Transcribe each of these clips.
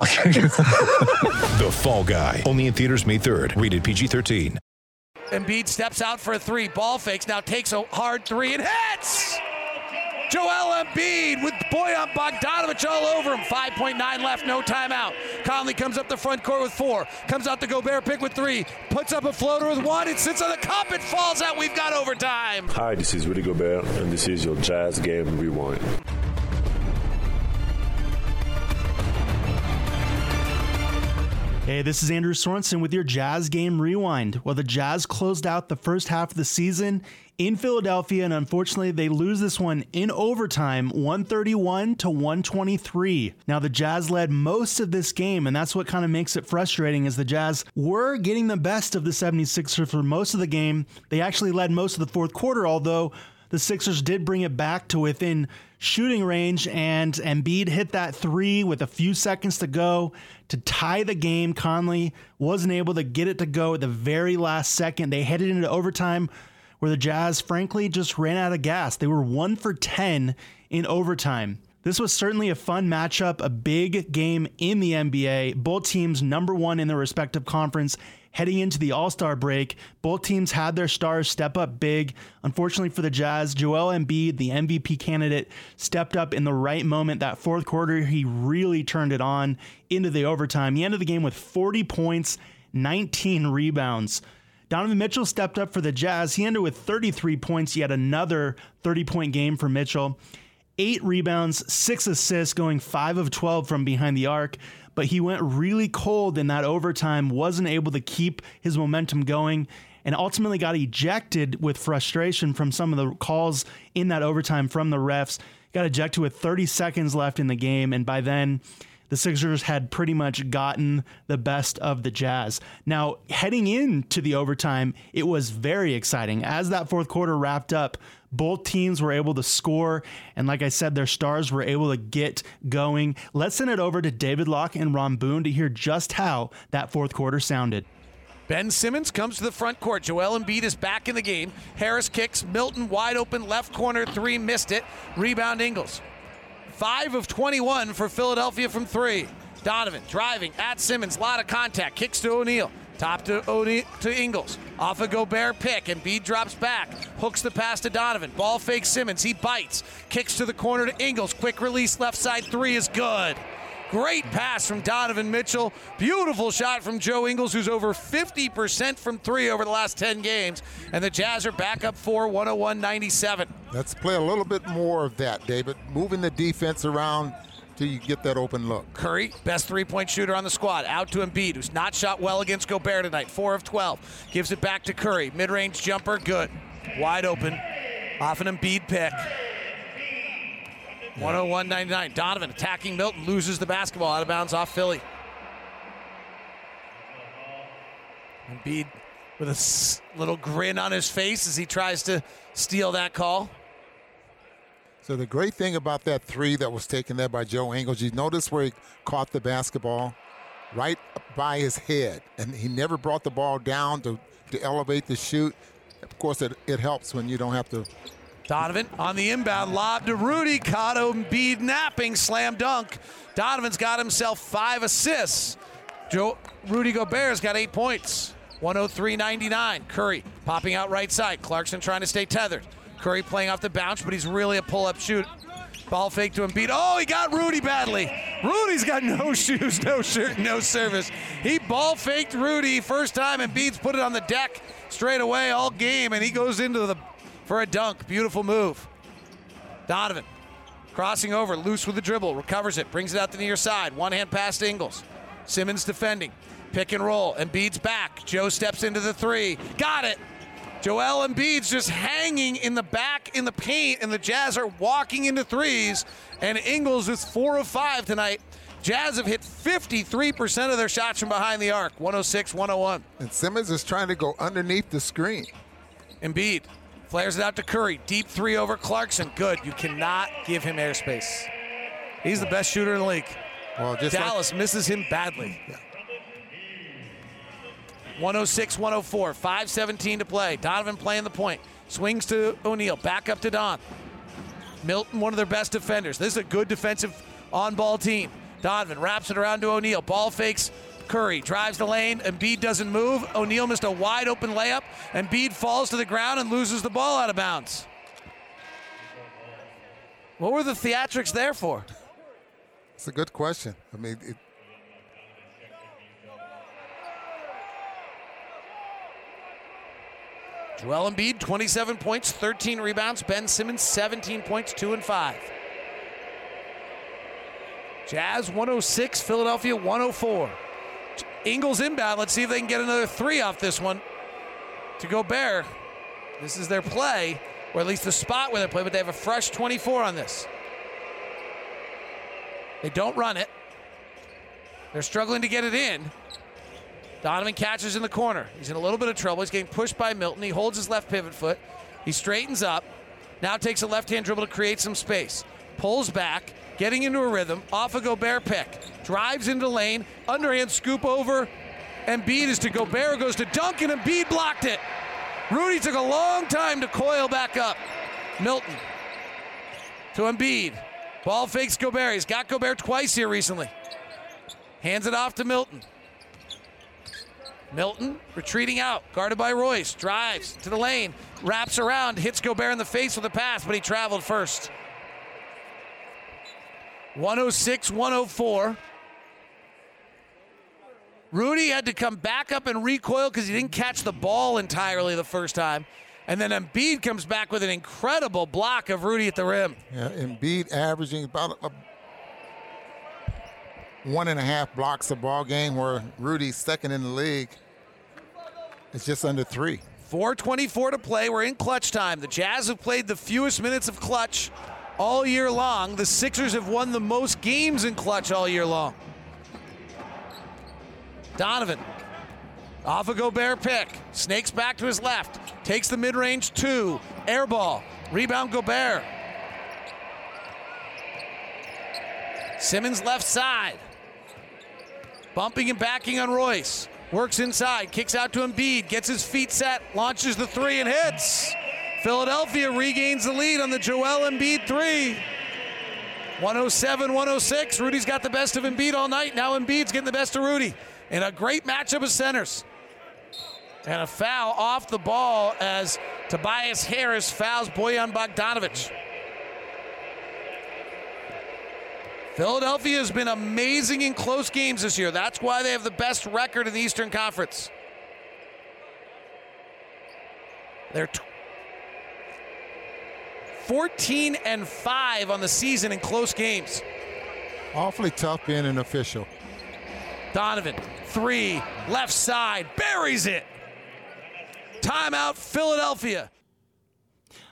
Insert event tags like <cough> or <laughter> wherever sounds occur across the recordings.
<laughs> The Fall Guy. Only in theaters May 3rd. Rated PG-13. Embiid steps out for a three. Ball fakes. Now takes a hard three and hits. Joel Embiid with Bojan Bogdanovic all over him. 5.9 left, no timeout. Conley comes up the front court with four. Comes out the Gobert pick with three. Puts up a floater with one. It sits on the cup. It falls out. We've got overtime. Hi, this is Rudy Gobert, and this is your Jazz Game Rewind. Hey, this is Andrew Sorensen with your Jazz Game Rewind. Well, the Jazz closed out the first half of the season in Philadelphia, and unfortunately, they lose this one in overtime, 131 to 123. Now, the Jazz led most of this game, and that's what kind of makes it frustrating. Is the Jazz were getting the best of the 76ers for most of the game. They actually led most of the fourth quarter, although the Sixers did bring it back to within shooting range, and Embiid hit that three with a few seconds to go to tie the game. Conley wasn't able to get it to go at the very last second. They headed into overtime where the Jazz, frankly, just ran out of gas. They were one for 10 in overtime. This was certainly a fun matchup, a big game in the NBA. Both teams number one in their respective conference heading into the All Star break. Both teams had their stars step up big. Unfortunately for the Jazz, Joel Embiid, the MVP candidate, stepped up in the right moment. That fourth quarter, he really turned it on into the overtime. He ended the game with 40 points, 19 rebounds. Donovan Mitchell stepped up for the Jazz. He ended with 33 points, yet another 30 point game for Mitchell. Eight rebounds, six assists, going five of 12 from behind the arc. But he went really cold in that overtime, wasn't able to keep his momentum going, and ultimately got ejected with frustration from some of the calls in that overtime from the refs. Got ejected with 30 seconds left in the game, and by then, the Sixers had pretty much gotten the best of the Jazz. Now, heading into the overtime, it was very exciting. As that fourth quarter wrapped up, both teams were able to score, and like I said, their stars were able to get going. Let's send it over to David Locke and Ron Boone to hear just how that fourth quarter sounded. Ben Simmons comes to the front court. Joel Embiid is back in the game. Harris kicks. Milton wide open left corner three, missed it. Rebound Ingles. 5 of 21 for Philadelphia from three. Donovan driving at Simmons. lot of contact. Kicks to O'Neale. Top to O'Neale to Ingles. Off a Gobert pick. and Embiid drops back. Hooks the pass to Donovan. Ball fake Simmons. He bites. Kicks to the corner to Ingles. Quick release left side three is good. Great pass from Donovan Mitchell. Beautiful shot from Joe Ingles, who's over 50% from three over the last 10 games. And the Jazz are back up 4, 101 97. Let's play a little bit more of that, David. Moving the defense around till you get that open look. Curry, best three point shooter on the squad, out to Embiid, who's not shot well against Gobert tonight. 4 of 12. Gives it back to Curry. Mid range jumper, good. Wide open. Off an Embiid pick. 101.99. Donovan attacking Milton, loses the basketball out of bounds off Philly. Embiid with a little grin on his face as he tries to steal that call. So the great thing about that three that was taken there by Joe Ingles, you notice where he caught the basketball right by his head, and he never brought the ball down to, to elevate the shoot. Of course, it, it helps when you don't have to Donovan on the inbound lob to Rudy. Caught Embiid napping, slam dunk. Donovan's got himself five assists. Joe Rudy Gobert's got eight points. 103.99. Curry popping out right side. Clarkson trying to stay tethered. Curry playing off the bounce, but he's really a pull-up shoot. Ball fake to Embiid. Oh, he got Rudy badly. Rudy's got no <laughs> shoes, no shirt, no service. He ball faked Rudy first time, and Embiid's put it on the deck straight away all game, and he goes into the for a dunk. Beautiful move. Donovan crossing over, loose with the dribble, recovers it, brings it out to the near side. One hand pass to Ingles. Simmons defending. Pick and roll. Embiid's back. Joe steps into the three. Got it. Joel Embiid's just hanging in the back in the paint, and the Jazz are walking into threes. And Ingles is four of five tonight Jazz have hit 53% of their shots from behind the arc, 106 101. And Simmons is trying to go underneath the screen. Embiid flares it out to Curry. Deep three over Clarkson. Good. You cannot give him airspace. He's the best shooter in the league. Well, just like- Dallas misses him badly. 106 104, 517 to play. Donovan playing the point. Swings to O'Neale. Back up to Don. Milton, one of their best defenders. This is a good defensive on ball team. Donovan wraps it around to O'Neale. Ball fakes Curry. Drives the lane. Embiid doesn't move. O'Neale missed a wide open layup. Embiid falls to the ground and loses the ball out of bounds. What were the theatrics there for? It's a good question. I mean, it, Joel Embiid, 27 points, 13 rebounds. Ben Simmons, 17 points, 2 and 5. Jazz 106, Philadelphia 104. Ingles inbound. Let's see if they can get another three off this one. To Gobert. This is their play, or at least the spot where they play, but they have a fresh 24 on this. They don't run it. They're struggling to get it in. Donovan catches in the corner. He's in a little bit of trouble. He's getting pushed by Milton. He holds his left pivot foot. He straightens up. Now takes a left hand dribble to create some space. Pulls back, getting into a rhythm. Off a Gobert pick. Drives into lane. Underhand scoop over. Embiid is to Gobert. Goes to Duncan. Embiid blocked it. Rudy took a long time to coil back up. Milton to Embiid. Ball fakes Gobert. He's got Gobert twice here recently. Hands it off to Milton. Milton retreating out, guarded by Royce. Drives to the lane, wraps around, hits Gobert in the face with a pass, but he traveled first. 106 104. Rudy had to come back up and recoil because he didn't catch the ball entirely the first time. And then Embiid comes back with an incredible block of Rudy at the rim. yeah, Embiid averaging about a, one and a half blocks a ball game, where Rudy's second in the league. It's just under three. 424 to play. We're in clutch time. The Jazz have played the fewest minutes of clutch all year long. The Sixers have won the most games in clutch all year long. Donovan off a Gobert pick. Snakes back to his left. Takes the mid range two. Air ball. Rebound Gobert. Simmons left side. Bumping and backing on Royce. Works inside, kicks out to Embiid, gets his feet set, launches the three and hits. Philadelphia regains the lead on the Joel Embiid three. 107 106. Rudy's got the best of Embiid all night. Now Embiid's getting the best of Rudy. In a great matchup of centers. And a foul off the ball as Tobias Harris fouls Bojan Bogdanovic. Philadelphia has been amazing in close games this year. That's why they have the best record in the Eastern Conference. They're t- 14 and 5 on the season in close games. Awfully tough being an official. Donovan, three, left side, buries it. Timeout, Philadelphia.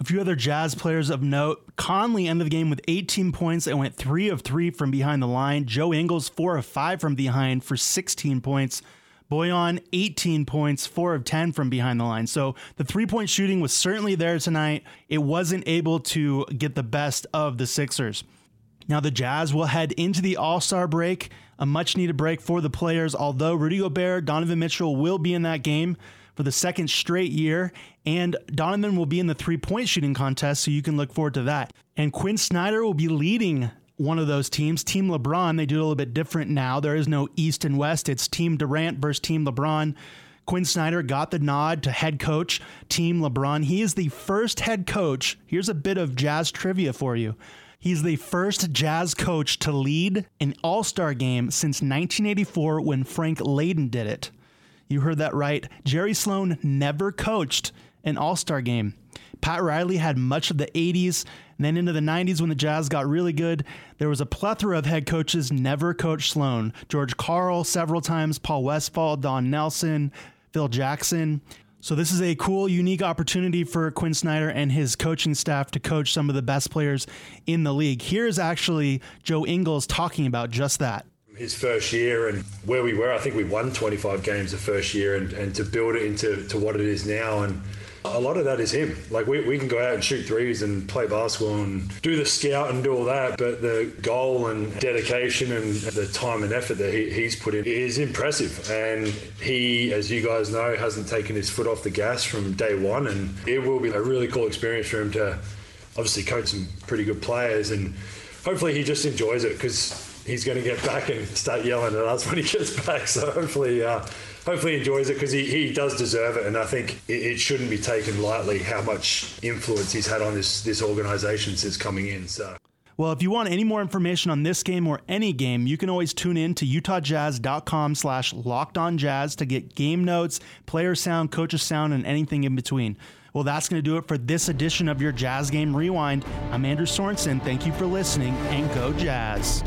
A few other Jazz players of note. Conley ended the game with 18 points and went 3 of 3 from behind the line. Joe Ingles 4 of 5 from behind for 16 points. Bojan 18 points, 4 of 10 from behind the line. So the three-point shooting was certainly there tonight. It wasn't able to get the best of the Sixers. Now the Jazz will head into the All-Star break, a much-needed break for the players. Although Rudy Gobert, Donovan Mitchell will be in that game for the second straight year, and Donovan will be in the three-point shooting contest, so you can look forward to that. And Quinn Snyder will be leading one of those teams, Team LeBron. They do it a little bit different now. There is no East and West. It's Team Durant versus Team LeBron. Quinn Snyder got the nod to head coach Team LeBron. He is the first head coach. Here's a bit of jazz trivia for you. He's the first jazz coach to lead an All Star game since 1984 when Frank Layden did it. You heard that right. Jerry Sloan never coached an All Star game. Pat Riley had much of the 80s, and then into the 90s when the Jazz got really good. There was a plethora of head coaches, never coached Sloan. George Karl several times, Paul Westphal, Don Nelson, Phil Jackson. So this is a cool, unique opportunity for Quinn Snyder and his coaching staff to coach some of the best players in the league. Here's actually Joe Ingles talking about just that. His first year and where we were, I think we won 25 games the first year, and, and to build it into to what it is now. And a lot of that is him. Like we, we can go out and shoot threes and play basketball and do the scout and do all that, but the goal and dedication and the time and effort that he, he's put in is impressive. And he, as you guys know, hasn't taken his foot off the gas from day one. And it will be a really cool experience for him to obviously coach some pretty good players and hopefully he just enjoys it because he's going to get back and start yelling at us when he gets back. So hopefully, uh, hopefully he enjoys it because he, he does deserve it. And I think it, it, shouldn't be taken lightly how much influence he's had on this this organisation since coming in. So. Well, if you want any more information on this game or any game, you can always tune in to utahjazz.com slash locked on jazz to get game notes, player sound, coaches sound, and anything in between. Well, that's going to do it for this edition of your Jazz Game Rewind. I'm Andrew Sorensen. Thank you for listening and go Jazz.